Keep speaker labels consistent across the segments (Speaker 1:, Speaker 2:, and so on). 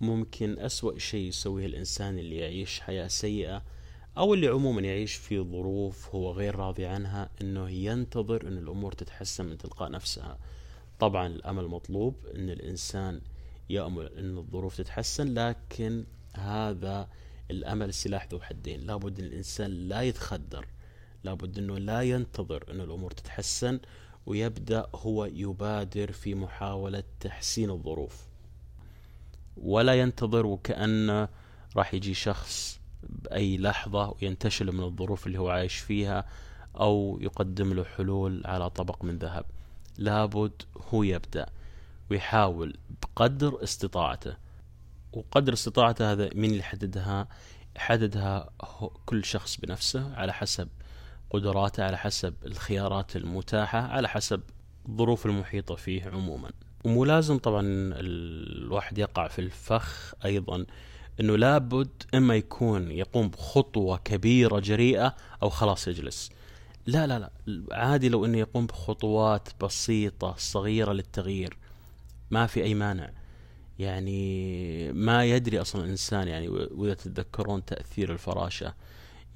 Speaker 1: ممكن أسوأ شيء يسويه الإنسان اللي يعيش حياة سيئة أو اللي عموما يعيش في ظروف هو غير راضي عنها إنه ينتظر إن الأمور تتحسن من تلقاء نفسها. طبعا الأمل مطلوب إن الإنسان يأمل إن الظروف تتحسن لكن هذا الأمل سلاح ذو حدين. لابد إن الإنسان لا يتخدر لابد أنه لا ينتظر أن الأمور تتحسن ويبدأ هو يبادر في محاولة تحسين الظروف. ولا ينتظر وكأنه راح يجي شخص بأي لحظة وينتشل من الظروف اللي هو عايش فيها أو يقدم له حلول على طبق من ذهب. لابد هو يبدأ ويحاول بقدر استطاعته. وقدر استطاعته هذا مين اللي يحددها؟ يحددها كل شخص بنفسه على حسب قدراته على حسب الخيارات المتاحة على حسب الظروف المحيطة فيه عموما. ومو لازم طبعا الواحد يقع في الفخ أيضا أنه لابد إما يكون يقوم بخطوة كبيرة جريئة أو خلاص يجلس. لا لا لا عادي لو أنه يقوم بخطوات بسيطة صغيرة للتغيير. ما في أي مانع. يعني ما يدري أصلا الإنسان يعني وإذا تتذكرون تأثير الفراشة.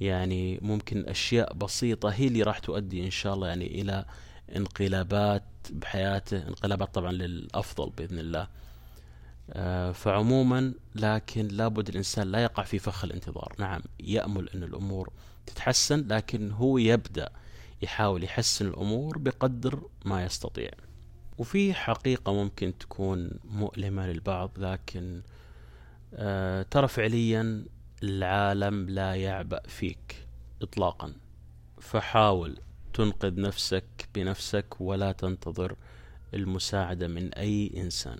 Speaker 1: يعني ممكن أشياء بسيطة هي اللي راح تؤدي إن شاء الله يعني إلى انقلابات بحياته انقلابات طبعا للأفضل بإذن الله. آه، فعموما لكن لابد الإنسان لا يقع في فخ الانتظار. نعم يأمل أن الأمور تتحسن لكن هو يبدأ يحاول يحسن الأمور بقدر ما يستطيع. وفي حقيقة ممكن تكون مؤلمة للبعض لكن آه ترى فعليا العالم لا يعبأ فيك إطلاقا. فحاول تنقذ نفسك بنفسك ولا تنتظر المساعدة من أي إنسان.